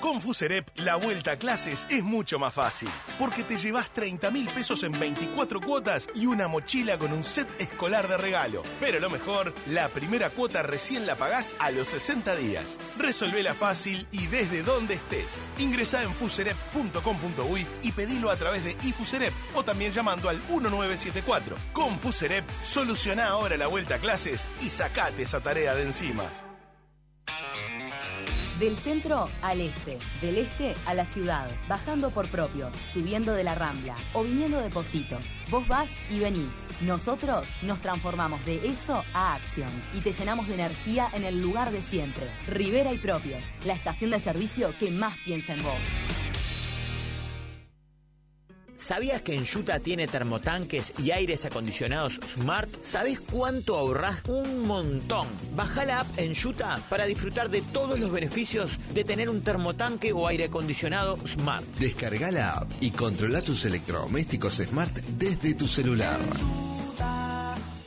Con Fuserep, la vuelta a clases es mucho más fácil, porque te llevas 30 mil pesos en 24 cuotas y una mochila con un set escolar de regalo. Pero lo mejor, la primera cuota recién la pagás a los 60 días. Resolvela fácil y desde donde estés. Ingresá en fuserep.com.uy y pedilo a través de iFuserep o también llamando al 1974. Con Fuserep, soluciona ahora la vuelta a clases y sacate esa tarea de encima. Del centro al este, del este a la ciudad, bajando por propios, subiendo de la rambla o viniendo de Positos. Vos vas y venís. Nosotros nos transformamos de eso a acción y te llenamos de energía en el lugar de siempre. Rivera y Propios, la estación de servicio que más piensa en vos. ¿Sabías que Enjuta tiene termotanques y aires acondicionados Smart? ¿Sabés cuánto ahorrás? Un montón. Baja la app Enjuta para disfrutar de todos los beneficios de tener un termotanque o aire acondicionado Smart. Descarga la app y controla tus electrodomésticos Smart desde tu celular.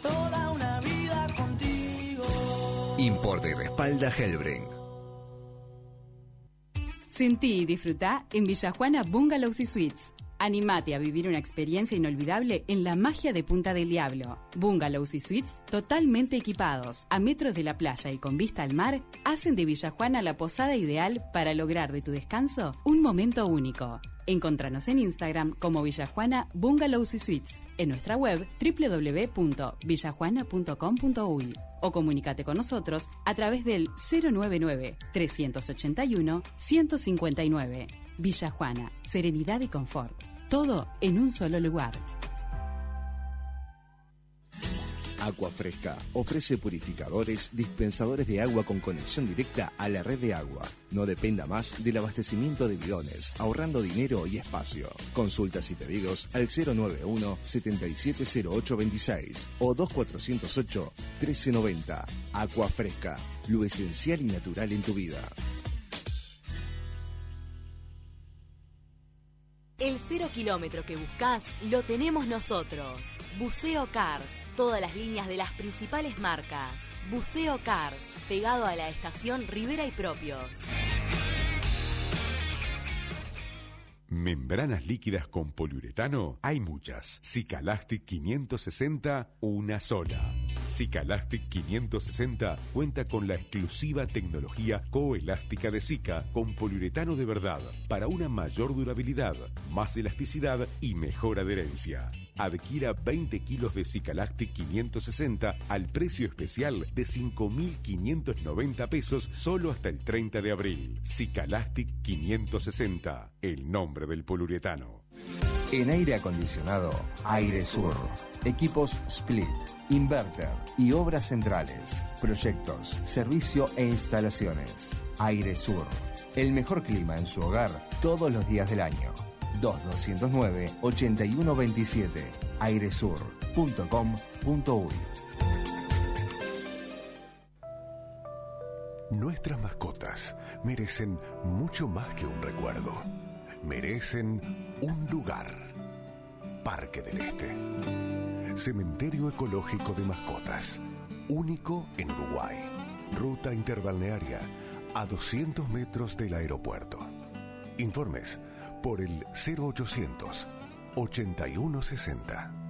Toda una vida contigo. Importa y respalda Hellbring. Sentí y disfrutá en Villajuana Bungalows y Suites. Animate a vivir una experiencia inolvidable en la magia de Punta del Diablo. Bungalows y suites totalmente equipados, a metros de la playa y con vista al mar, hacen de Villajuana la posada ideal para lograr de tu descanso un momento único. Encontranos en Instagram como Villajuana Bungalows y Suites, en nuestra web www.villajuana.com.uy o comunícate con nosotros a través del 099 381 159. Villajuana, serenidad y confort. Todo en un solo lugar. Agua Fresca ofrece purificadores, dispensadores de agua con conexión directa a la red de agua. No dependa más del abastecimiento de bidones, ahorrando dinero y espacio. Consultas y pedidos al 091 770826 o 2408 1390. Agua Fresca, lo esencial y natural en tu vida. Cero kilómetro que buscas lo tenemos nosotros. Buceo Cars. Todas las líneas de las principales marcas. Buceo Cars. Pegado a la estación Rivera y Propios. Membranas líquidas con poliuretano hay muchas. Cicalastic 560, una sola. Cicalastic 560 cuenta con la exclusiva tecnología coelástica de Cica con poliuretano de verdad para una mayor durabilidad, más elasticidad y mejor adherencia. Adquiera 20 kilos de Cicalastic 560 al precio especial de 5.590 pesos solo hasta el 30 de abril. Cicalastic 560, el nombre del poliuretano. En aire acondicionado, Aire Sur. Equipos Split, Inverter y obras centrales. Proyectos, servicio e instalaciones. Aire Sur. El mejor clima en su hogar todos los días del año. 2209-8127. airesur.com.uy Nuestras mascotas merecen mucho más que un recuerdo. Merecen un lugar. Parque del Este. Cementerio ecológico de mascotas. Único en Uruguay. Ruta interbalnearia a 200 metros del aeropuerto. Informes por el 0800 8160.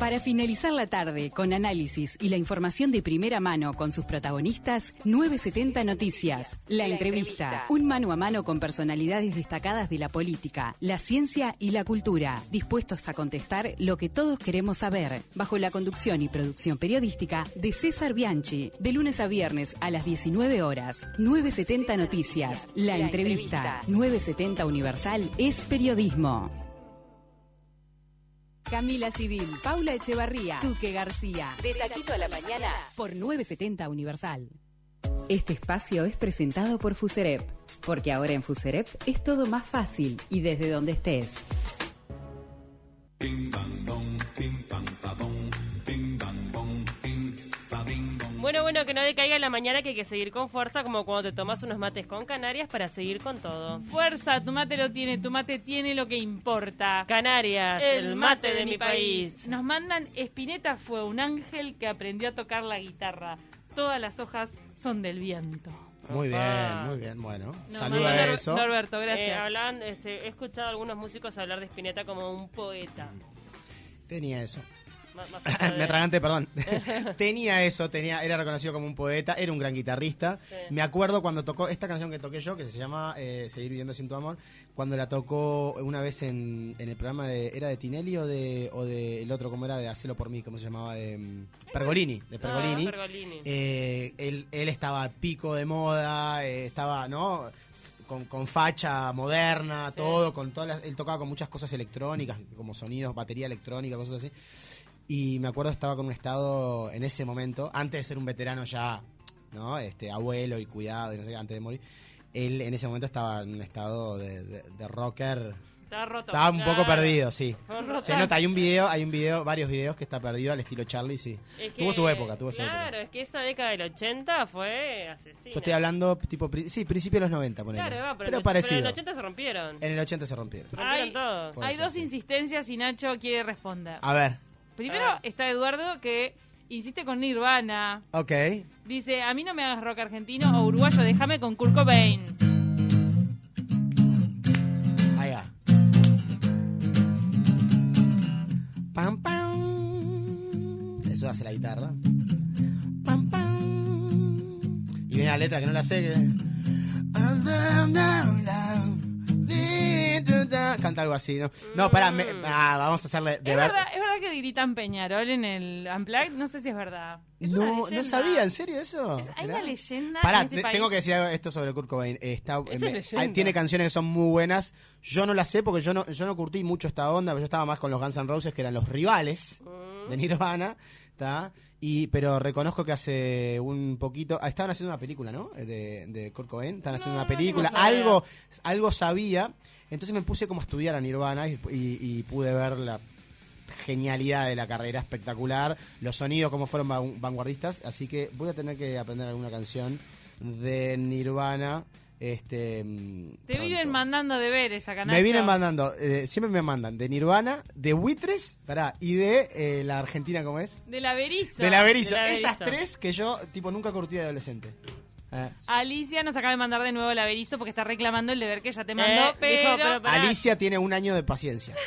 Para finalizar la tarde con análisis y la información de primera mano con sus protagonistas, 970 Noticias, la, entrevista, un mano a mano con personalidades destacadas de la política, la ciencia y la cultura, dispuestos a contestar lo que todos queremos saber, bajo la conducción y producción periodística de César Bianchi, de lunes a viernes a las 19 horas. 970 Noticias, la, entrevista, 970 Universal es periodismo. Camila Civil, Paula Echevarría, Tuque García. De Taquito a la Mañana por 970 Universal. Este espacio es presentado por Fuserep, porque ahora en Fuserep es todo más fácil y desde donde estés. Bueno, bueno, que no decaiga la mañana que hay que seguir con fuerza, como cuando te tomas unos mates con Canarias para seguir con todo. Fuerza, tu mate lo tiene, tu mate tiene lo que importa. Canarias, el, mate, de, mi país. Nos mandan Espineta fue un ángel que aprendió a tocar la guitarra. Todas las hojas son del viento. Muy Opa. bien, muy bien. Bueno, No, saluda a eso. Norberto, gracias. Eh, hablan, este, he escuchado a algunos músicos hablar de Spinetta como un poeta. Tenía eso. Más- más <laughs> me atraganté, perdón. <laughs> tenía eso, tenía, era reconocido como un poeta, era un gran guitarrista. Sí. Me acuerdo cuando tocó esta canción que toqué yo, que se llama eh, Seguir viviendo sin tu amor, cuando la tocó una vez en, en el programa de, ¿era de Tinelli o de, o de el otro, cómo era, de Hacelo por mí, cómo se llamaba? De, mm, Pergolini, de Pergolini. Ah, Pergolini. Eh, él, él estaba a pico de moda, eh, estaba, ¿no? Con, con facha moderna, todo, con todas las- él tocaba con muchas cosas electrónicas, como sonidos, batería electrónica, cosas así. Y me acuerdo estaba con un estado en ese momento, antes de ser un veterano ya, ¿no? Este, abuelo y cuidado y no sé antes de morir. Él en ese momento estaba en un estado de, de- de rocker. Estaba roto. Estaba un poco claro. perdido, sí. Se nota, hay un video, hay un video, varios videos que está perdido al estilo Charlie, sí. Es que- Tuvo su época, tuvo su época. Claro, es que esa década del 80 fue asesina. Yo estoy hablando tipo, sí, principio de los 90, ponele. Claro, va, pero, pero en el- parecido. pero en el 80 se rompieron. En el 80 se rompieron. Rompieron Hay, todo. Hay ser, dos sí. insistencias y Nacho quiere responder. A ver, Primero está Eduardo que insiste con Nirvana. ok. Dice, a mí no me hagas rock argentino o uruguayo, déjame con Kurt Cobain. Ahí va. Pam, pam. Eso hace la guitarra. Pam, pam. Y viene la letra que no la sé. que- Canta algo así, ¿no? No, pará, me- ah, vamos a hacerle de ¿Es ver. verdad, ¿Es verdad que gritan Peñarol en el Unplugged? No sé si es verdad. Es una No, no leyenda. sabía, ¿en serio eso? Es- hay Mirá. una leyenda Pará, en este te- país. tengo que decir algo esto sobre Kurt Cobain. Está, Esa es leyenda. hay- tiene canciones que son muy buenas. Yo no las sé porque yo no, yo no curtí mucho esta onda, pero yo estaba más con los Guns N' Roses, que eran los rivales de Nirvana. ¿tá? Y, pero reconozco que hace un poquito. ah, estaban haciendo una película, ¿no? Eh, De, de Kurt Cobain. Estaban haciendo una película. Algo, algo sabía. Entonces me puse como a estudiar a Nirvana y, y- y pude ver la genialidad de la carrera, espectacular. Los sonidos, como fueron van- vanguardistas. Así que voy a tener que aprender alguna canción de Nirvana. Este, Te pronto. viven mandando deberes acá, Me Nacho. vienen mandando, eh, siempre me mandan de Nirvana, de Buitres, pará, y de eh, la Argentina, ¿cómo es? De la Berizo. De la Berizo. de la Esas Berizo. tres que yo, tipo, nunca curtí de adolescente. Eh, Alicia nos acaba de mandar de nuevo la Berizo porque está reclamando el deber que ella te mandó, Eh, pero, dijo, pero pará. Alicia tiene un año de paciencia. <laughs>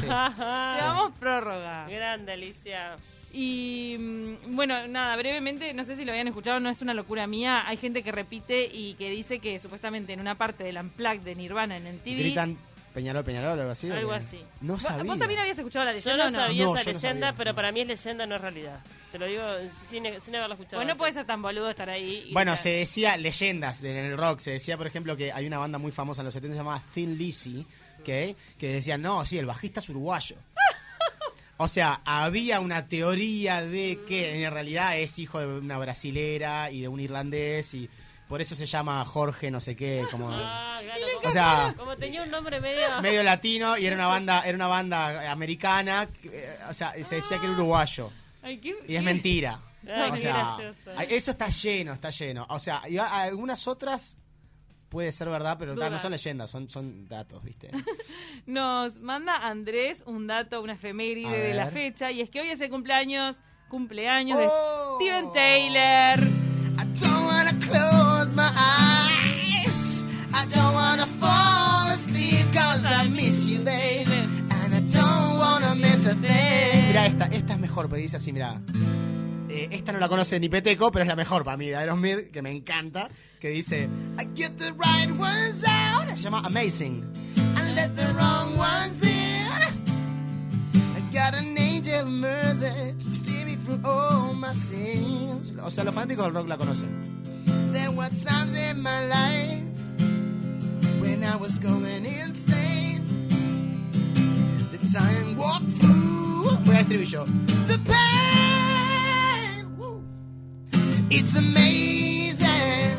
Sí. le damos prórroga. Grande, Alicia. Y mm, bueno, nada, brevemente, no sé si lo habían escuchado, no es una locura mía. Hay gente que repite y que dice que supuestamente en una parte del Unplugged de Nirvana en el TV. Gritan Peñarol, Peñarol, algo así. ¿o Algo así. No ¿Vos- sabía. ¿Vos también habías escuchado la Yo leyenda no o no? sabía No, esa yo no leyenda, sabía. pero para mí es leyenda, no es realidad. Te lo digo sin, sin haberlo escuchado. Bueno, no antes. puede ser tan boludo estar ahí. y Bueno, gritar. se decía leyendas en el rock. Se decía, por ejemplo, que hay una banda muy famosa en los 70 llamada Thin Lizzy, que, que decían, no, sí, el bajista es uruguayo. O sea, había una teoría de que en realidad es hijo de una brasilera y de un irlandés y por eso se llama Jorge no sé qué, como Ah, claro, O como, sea, como tenía un nombre medio... medio latino y era una banda era una banda americana, eh, o sea, se decía que era uruguayo Ay, qué- y es mentira. Ay, o sea, gracioso. eso está lleno, está lleno. O sea, y algunas otras puede ser verdad, pero ta, no son leyendas, son, son datos, ¿viste? <laughs> Nos manda Andrés un dato, una efeméride de la fecha, y es que hoy es el cumpleaños, cumpleaños de Oh. Steven Taylor. I don't wanna close my eyes. I don't wanna fall asleep cause I miss you, baby. And I don't wanna miss a thing. Mira esta, esta es mejor, porque dice así, mira. Eh, esta no la conoce ni Peteco, pero es la mejor para mí, de Aerosmith, que me encanta, que dice, I get the right ones out se llama Amazing. and let the wrong ones in. I got an angel mercy to see me through all my sins. O sea, los fanáticos del rock la conocen. There were times in my life when I was going insane. The time walked through Voy al estribillo. the pain. It's amazing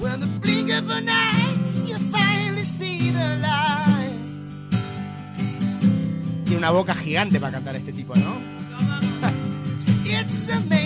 when the blink of an eye you finally see the light. Tiene una boca gigante para cantar este tipo, ¿no? It's amazing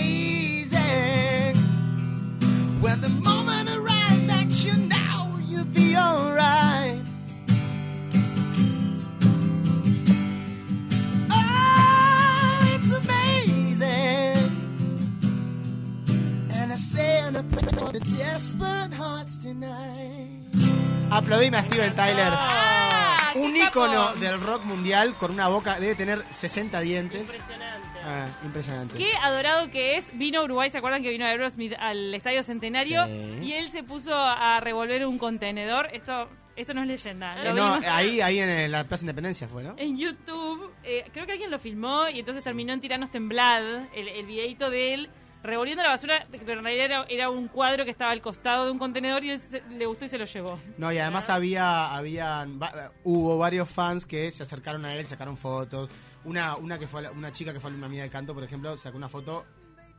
Aplaudime a Steven Tyler. Ah, Un un ícono del rock mundial con una boca, debe tener 60 dientes. Impresionante. Ah, impresionante. Qué adorado que es. Vino a Uruguay, ¿se acuerdan que vino Aerosmith al Estadio Centenario? Sí. Y él se puso a revolver un contenedor. Esto esto no es leyenda. Eh, Lo no, ahí, ahí en la Plaza Independencia fue, ¿no? en YouTube. Eh, creo que alguien lo filmó y entonces terminó en Tiranos Temblad, el, el videito de él revolviendo la basura, pero en realidad era, era un cuadro que estaba al costado de un contenedor y él se- le gustó y se lo llevó. No, y además había, habían, va- hubo varios fans que se acercaron a él, sacaron fotos. Una, una que fue una chica que fue una amiga de canto, por ejemplo, sacó una foto,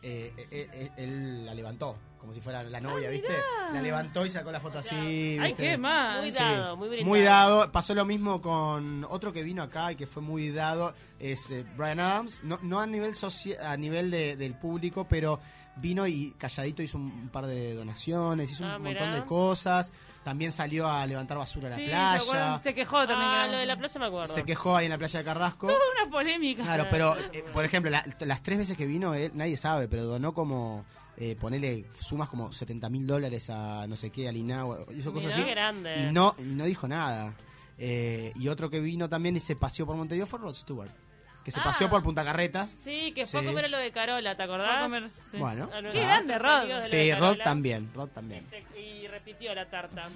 eh, eh, eh, él la levantó, como si fuera la novia, ¿viste? La levantó y sacó la foto así. Ay, ¿viste? qué más. Muy Sí, dado, muy brindado. muy dado. Pasó lo mismo con otro que vino acá y que fue muy dado, es eh, Brian Adams. No, no a nivel a nivel de- del público, pero vino y calladito hizo un, un par de donaciones, hizo Ah, un montón mirá. de cosas. También salió a levantar basura a la Sí, ¿se playa. Se quejó también. Ah, lo de la playa me acuerdo. Se quejó ahí en la playa de Carrasco. Toda una polémica. Claro, pero, eh, por ejemplo, la- las tres veces que vino, él, nadie sabe, pero donó como, eh, ponele sumas como 70 mil dólares a no sé qué, al INAU, hizo cosas así. qué grande. Y no, y no dijo nada. Eh, y otro que vino también y se paseó por Montevideo fue Rod Stewart, que se Ah. paseó por Punta Carretas. Sí, que fue Sí. a comer lo de Carola, ¿te acordás? Fue a comer, sí. Bueno. A nuestros Qué grande, Rod. Sí, Rod también, Rod también. Y repitió la tarta.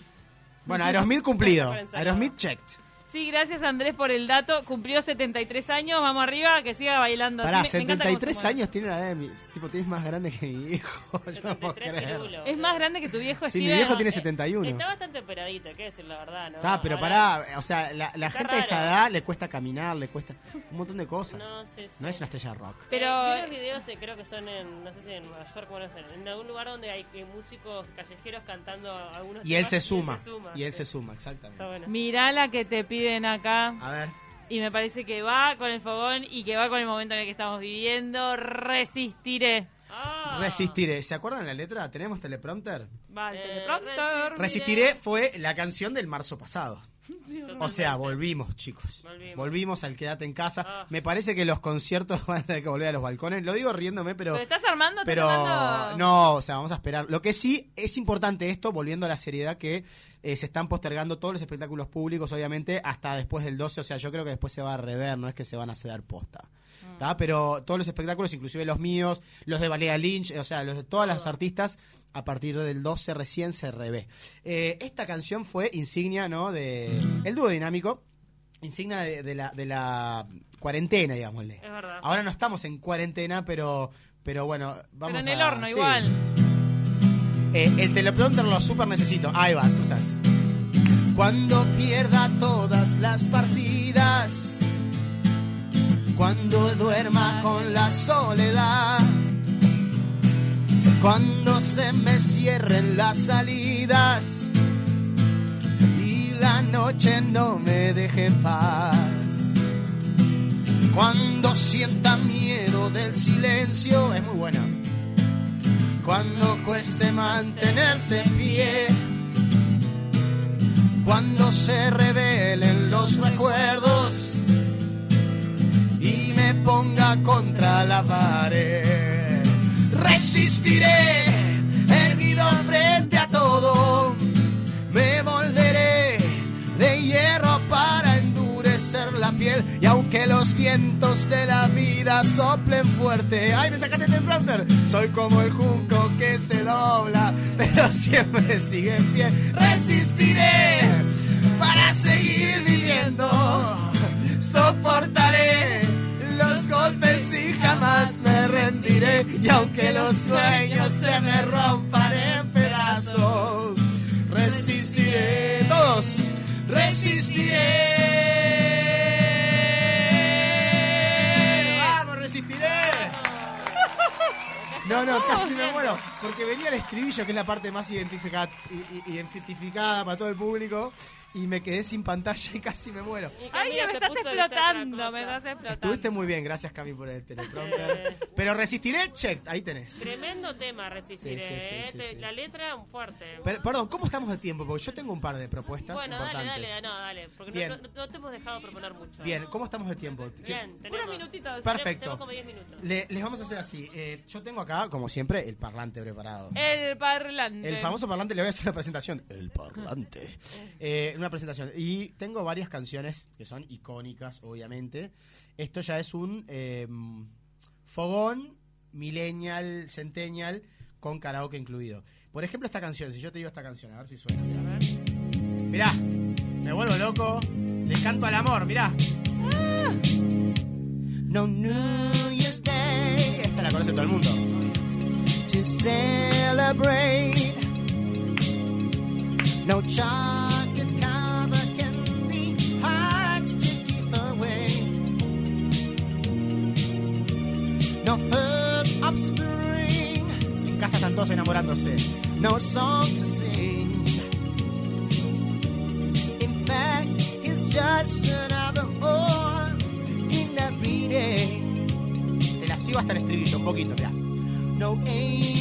Bueno, Aerosmith cumplido. <laughs> Aerosmith checked. Sí, gracias Andrés por el dato. Cumplió 73 años. Vamos arriba, que siga bailando. Me- me se 73 mueve. años tiene la edad de mi... Tipo, tienes más grande que mi viejo. <laughs> Yo no puedo creer. Es más grande que tu viejo Sí, mi viejo tiene Eh, 71. Está bastante operadito, hay que decir la verdad, ¿no? Está, pero Ahora- pará, o sea, la, gente de esa edad le cuesta caminar, le cuesta un montón de cosas. No, sí, sí. No es una estrella de rock. Pero- los videos, creo que son en, no sé si en Nueva York, bueno, no sé, en algún lugar donde hay eh, músicos callejeros cantando algunos Y él temas, se suma. Y él sí. se suma, exactamente. Está bueno. Mirá la que te piden acá. A ver. Y me parece que va con el fogón y que va con el momento en el que estamos viviendo. Resistiré. Ah. Resistiré. ¿Se acuerdan la letra? ¿Tenemos teleprompter? Va el Eh, teleprompter. Resistiré fue la canción del marzo pasado. <laughs> O sea, volvimos, chicos. Volvimos. Volvimos al quédate en casa. Ah. Me parece que los conciertos <laughs> van a tener que volver a los balcones. Lo digo riéndome, pero. ¿Pero estás armando? ¿Estás Pero armando? no, o sea, vamos a esperar. Lo que sí es importante esto, volviendo a la seriedad, que eh, se están postergando todos los espectáculos públicos, obviamente, hasta después del 12. O sea, yo creo que después se va a rever, no es que se van a ceder posta. Mm. Pero todos los espectáculos, inclusive los míos, los de Valeria Lynch, o sea, los de todas las artistas, a partir del 12 recién se revé. Eh, esta canción fue insignia, ¿no? De el dúo dinámico, insignia de, de la, de la cuarentena, digámosle. Es verdad. Ahora no estamos en cuarentena, pero, pero bueno, vamos Pero en el a- horno sí. igual. Eh, el teleprompter lo super necesito. Ahí va, tú estás. Cuando pierda todas las partidas, cuando duerma con la soledad, cuando se me cierren las salidas y la noche no me deje en paz. Cuando sienta miedo del silencio, es muy buena. Cuando cueste mantenerse en pie, cuando se revelen los recuerdos y me ponga contra la pared, resistiré erguido frente a todo, me volveré de hierro para endurecer la piel. Y aunque los vientos de la vida soplen fuerte, ay me sacaste del fronter, soy como el junco que se dobla, <laughs> pero siempre sigue en pie, resistiré para seguir viviendo, soportaré los golpes y jamás y aunque los sueños se me rompan en pedazos, resistiré, todos, resistiré. Vamos, resistiré. No, no, casi me muero. Porque venía el estribillo, que es la parte más identificada, identificada para todo el público, y me quedé sin pantalla y <laughs> casi me muero. Ay, Camila me estás explotando, me estás explotando. Estuviste muy bien, gracias Cami por el teleprompter. Pero resistiré, check, ahí tenés. Tremendo tema, resistiré. Sí, sí, sí, eh. sí, Te- sí. La letra fuerte. Per- perdón, ¿cómo estamos de tiempo? Porque yo tengo un par de propuestas bueno, dale, importantes. dale, no, dale. Porque Bien. no, no- te hemos dejado proponer mucho. Bien, ¿cómo estamos de tiempo? ¿Qué- Bien, tenemos. Unos minutitos. Perfecto. Tenemos como 10 minutos. Le- les vamos a hacer así. Eh, yo tengo acá, como siempre, el parlante preparado. El parlante. El famoso parlante, le voy a hacer la presentación. El parlante. <laughs> Eh, una presentación. Y tengo varias canciones que son icónicas, obviamente. Esto ya es un eh, fogón millennial, centennial, con karaoke incluido. Por ejemplo, esta canción, si yo te digo esta canción, a ver si suena. Mirá, me vuelvo loco, le canto al amor, mirá. No New Year's Day. Esta la conoce todo el mundo. To celebrate. No chocolate todos enamorándose. No song to sing. In fact, it's just another ordinary day. Te la sigo hasta el estribillo, un poquito, mirá. No April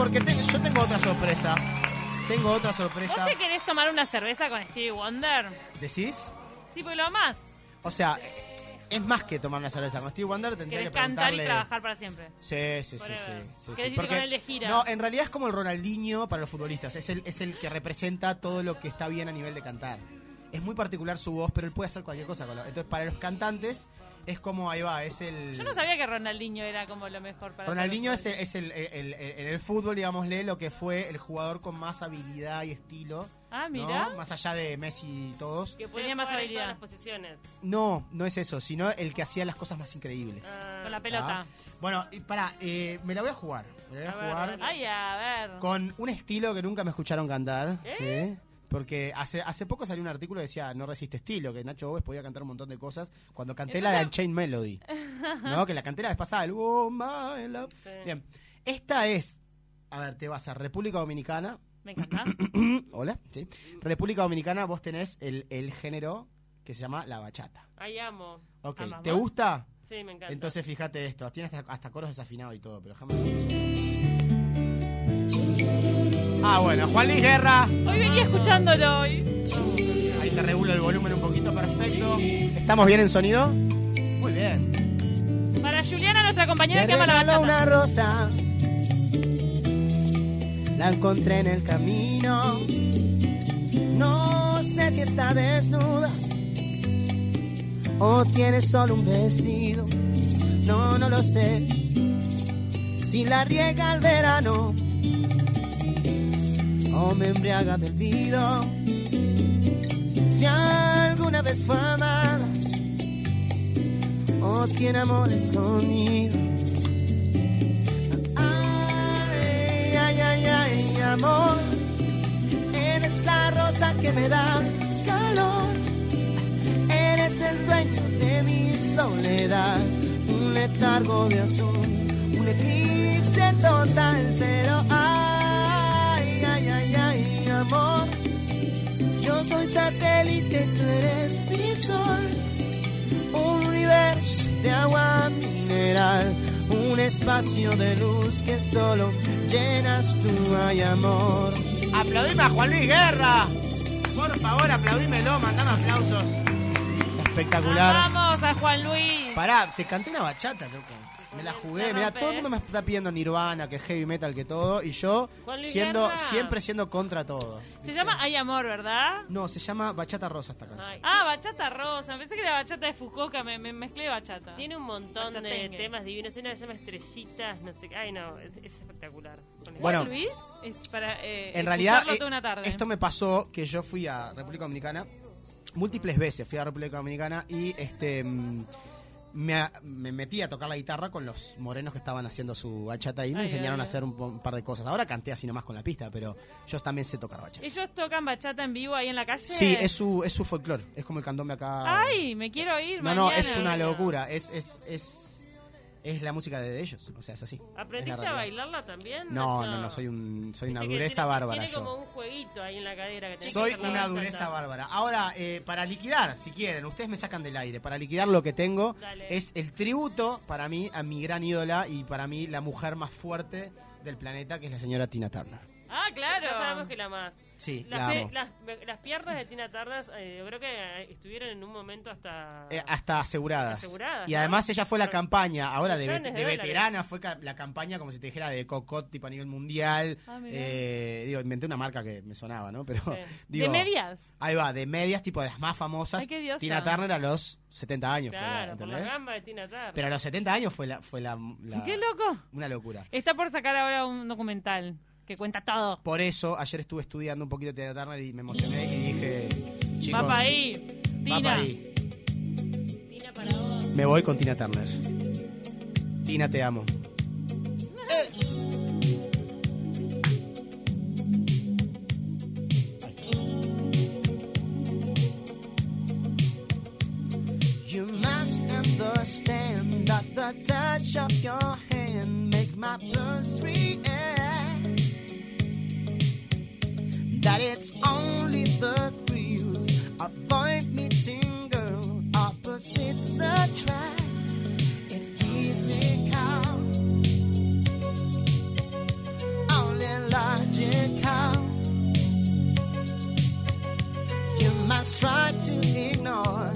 porque te- yo tengo otra sorpresa. Tengo otra sorpresa. ¿Vos te querés tomar una cerveza con Stevie Wonder? ¿Decís? Sí, pues lo amás. O sea, es más que tomar una cerveza. Con Stevie Wonder tendría que cantar y preguntarle... trabajar para siempre. Sí, sí, sí, sí, sí, sí, Querés irte con él de gira. No, en realidad es como el Ronaldinho para los futbolistas. Es el, es el que representa todo lo que está bien a nivel de cantar. Es muy particular su voz, pero él puede hacer cualquier cosa con lo. Entonces, para los cantantes, es como ahí va, es el. Yo no sabía que Ronaldinho era como lo mejor para Ronaldinho es, el, es el, el- el- en el fútbol, digámosle, lo que fue el jugador con más habilidad y estilo. Ah, ¿no? mira. Más allá de Messi y todos. Que Tenía más en habilidad. todas las posiciones. No, no es eso, sino el que hacía las cosas más increíbles. Con la pelota. ¿Ah? Bueno, y para, me la voy a jugar. Me la voy a, A ver, jugar a ver. Ay, a ver. con un estilo que nunca me escucharon cantar. ¿Eh? ¿sí? Porque hace, hace poco salió un artículo que decía no resiste estilo, que Nacho Gómez podía cantar un montón de cosas cuando canté la de Unchained Melody. ¿No? <laughs> Que la canté la vez pasada, el Oh My Love. Bien. Esta es, a ver, te vas a República Dominicana. Me encanta. <coughs> Hola, sí. República Dominicana, vos tenés el, el género que se llama la bachata. Ay, amo. Ok. ¿te gusta? Sí, me encanta. Entonces fíjate esto, tiene hasta, hasta coros desafinados y todo, pero jamás. Ah, bueno, Juan Luis Guerra. Hoy venía escuchándolo hoy. Ahí te regulo el volumen un poquito, perfecto. ¿Estamos bien en sonido? Muy bien. Para Juliana, nuestra compañera que ama la bachata. una rosa. La encontré en el camino. No sé si está desnuda o tiene solo un vestido. No, no lo sé. Si la riega al verano me embriaga del vino. Si alguna vez fue amada o tiene amor escondido. Ay, ay, ay, ay, amor, eres la rosa que me da calor. Eres el dueño de mi soledad, un letargo de azul, un eclipse total, pero ay, amor. Yo soy satélite, tú eres mi sol, un universo de agua mineral, un espacio de luz que solo llenas tú, ay amor. Aplaudime a Juan Luis Guerra. Por favor, aplaudímelo, mandame aplausos. Espectacular. Vamos a Juan Luis. Pará, te canté una bachata, loco. Me la jugué, La mira, todo el mundo me está pidiendo Nirvana, que heavy metal, que todo, y yo siendo Guerra. siempre siendo contra todo. Se llama Hay Amor, ¿verdad? No, se llama Bachata Rosa esta canción. Ah, bachata rosa. Pensé que era bachata de Fukuoka. Me, me mezclé bachata. Tiene un montón de temas divinos. Una se llama Estrellitas, no sé qué. Ay, no, es, es espectacular. Bueno. Luis es para eh, En realidad, eh, toda una tarde. esto me pasó que yo fui a República Dominicana múltiples veces. Fui a República Dominicana y este mm, me, me metí a tocar la guitarra con los morenos que estaban haciendo su bachata y me Ay, enseñaron ay, a hacer un, par de cosas. Ahora canté así nomás con la pista, pero yo también sé tocar bachata. ¿Ellos tocan bachata en vivo ahí en la calle? Sí, es su, es su folclore. Es como el candombe acá. Ay, me quiero ir no, no, es una locura. Es, es, es, es la música de ellos. O sea, es así. Es ¿Aprendiste a bailarla también? No, no, no, soy, un, soy una dureza tiene- bárbara Tiene yo. como un jueguito ahí en la cadera que tenés Soy que una dureza bárbara. Ahora, eh, para liquidar, si quieren, ustedes me sacan del aire. Para liquidar lo que tengo Dale. es el tributo para mí a mi gran ídola y para mí la mujer más fuerte del planeta, que es la señora Tina Turner. Ah, claro. Ya sabemos que la más. Sí, Las, la pe- amo. las, las piernas de Tina Turner, eh, yo creo que eh, estuvieron en un momento hasta. Eh, hasta aseguradas. Aseguradas, y ¿no? además ella fue la campaña, ahora de, de veterana, fue ca- la campaña como si te dijera de Cocot, tipo a nivel mundial. Ah. Eh, digo, inventé una marca que me sonaba, ¿no? Pero, <laughs> digo, ¿De medias? Ahí va, de medias, tipo de las más famosas. Ay, qué diosa. Tina Turner a los 70 años. fue la- Claro, por la gamba de Tina Turner. Pero a los 70 años fue la, fue la, la- ¿Qué loco? una locura. Está por sacar ahora un documental que cuenta todo. Por eso ayer estuve estudiando un poquito de Tina Turner y me emocioné y dije, chicos, Va para ahí. va Tina. pa' ahí. Tina para vos. Me voy con Tina Turner. Tina, te amo. You must understand that the touch of your hand makes my pulse react. That it's only the thrills of boy meeting girl, opposites attract. It's physical, only logical. You must try to ignore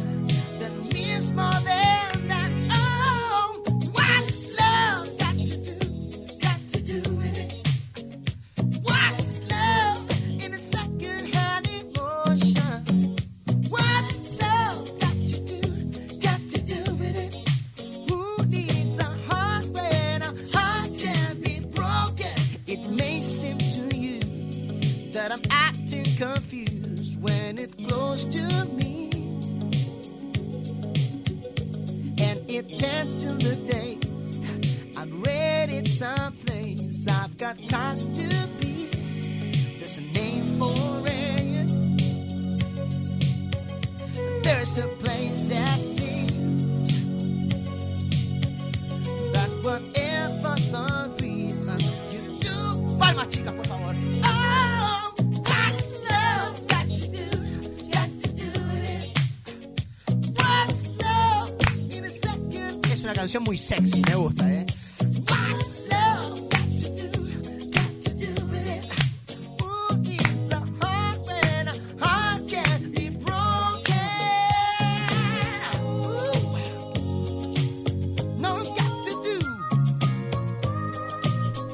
No got to do.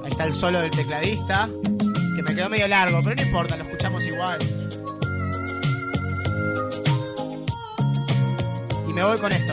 Ahí está el solo del tecladista, que me quedó medio largo, pero no importa, lo escuchamos igual. Y me voy con esto.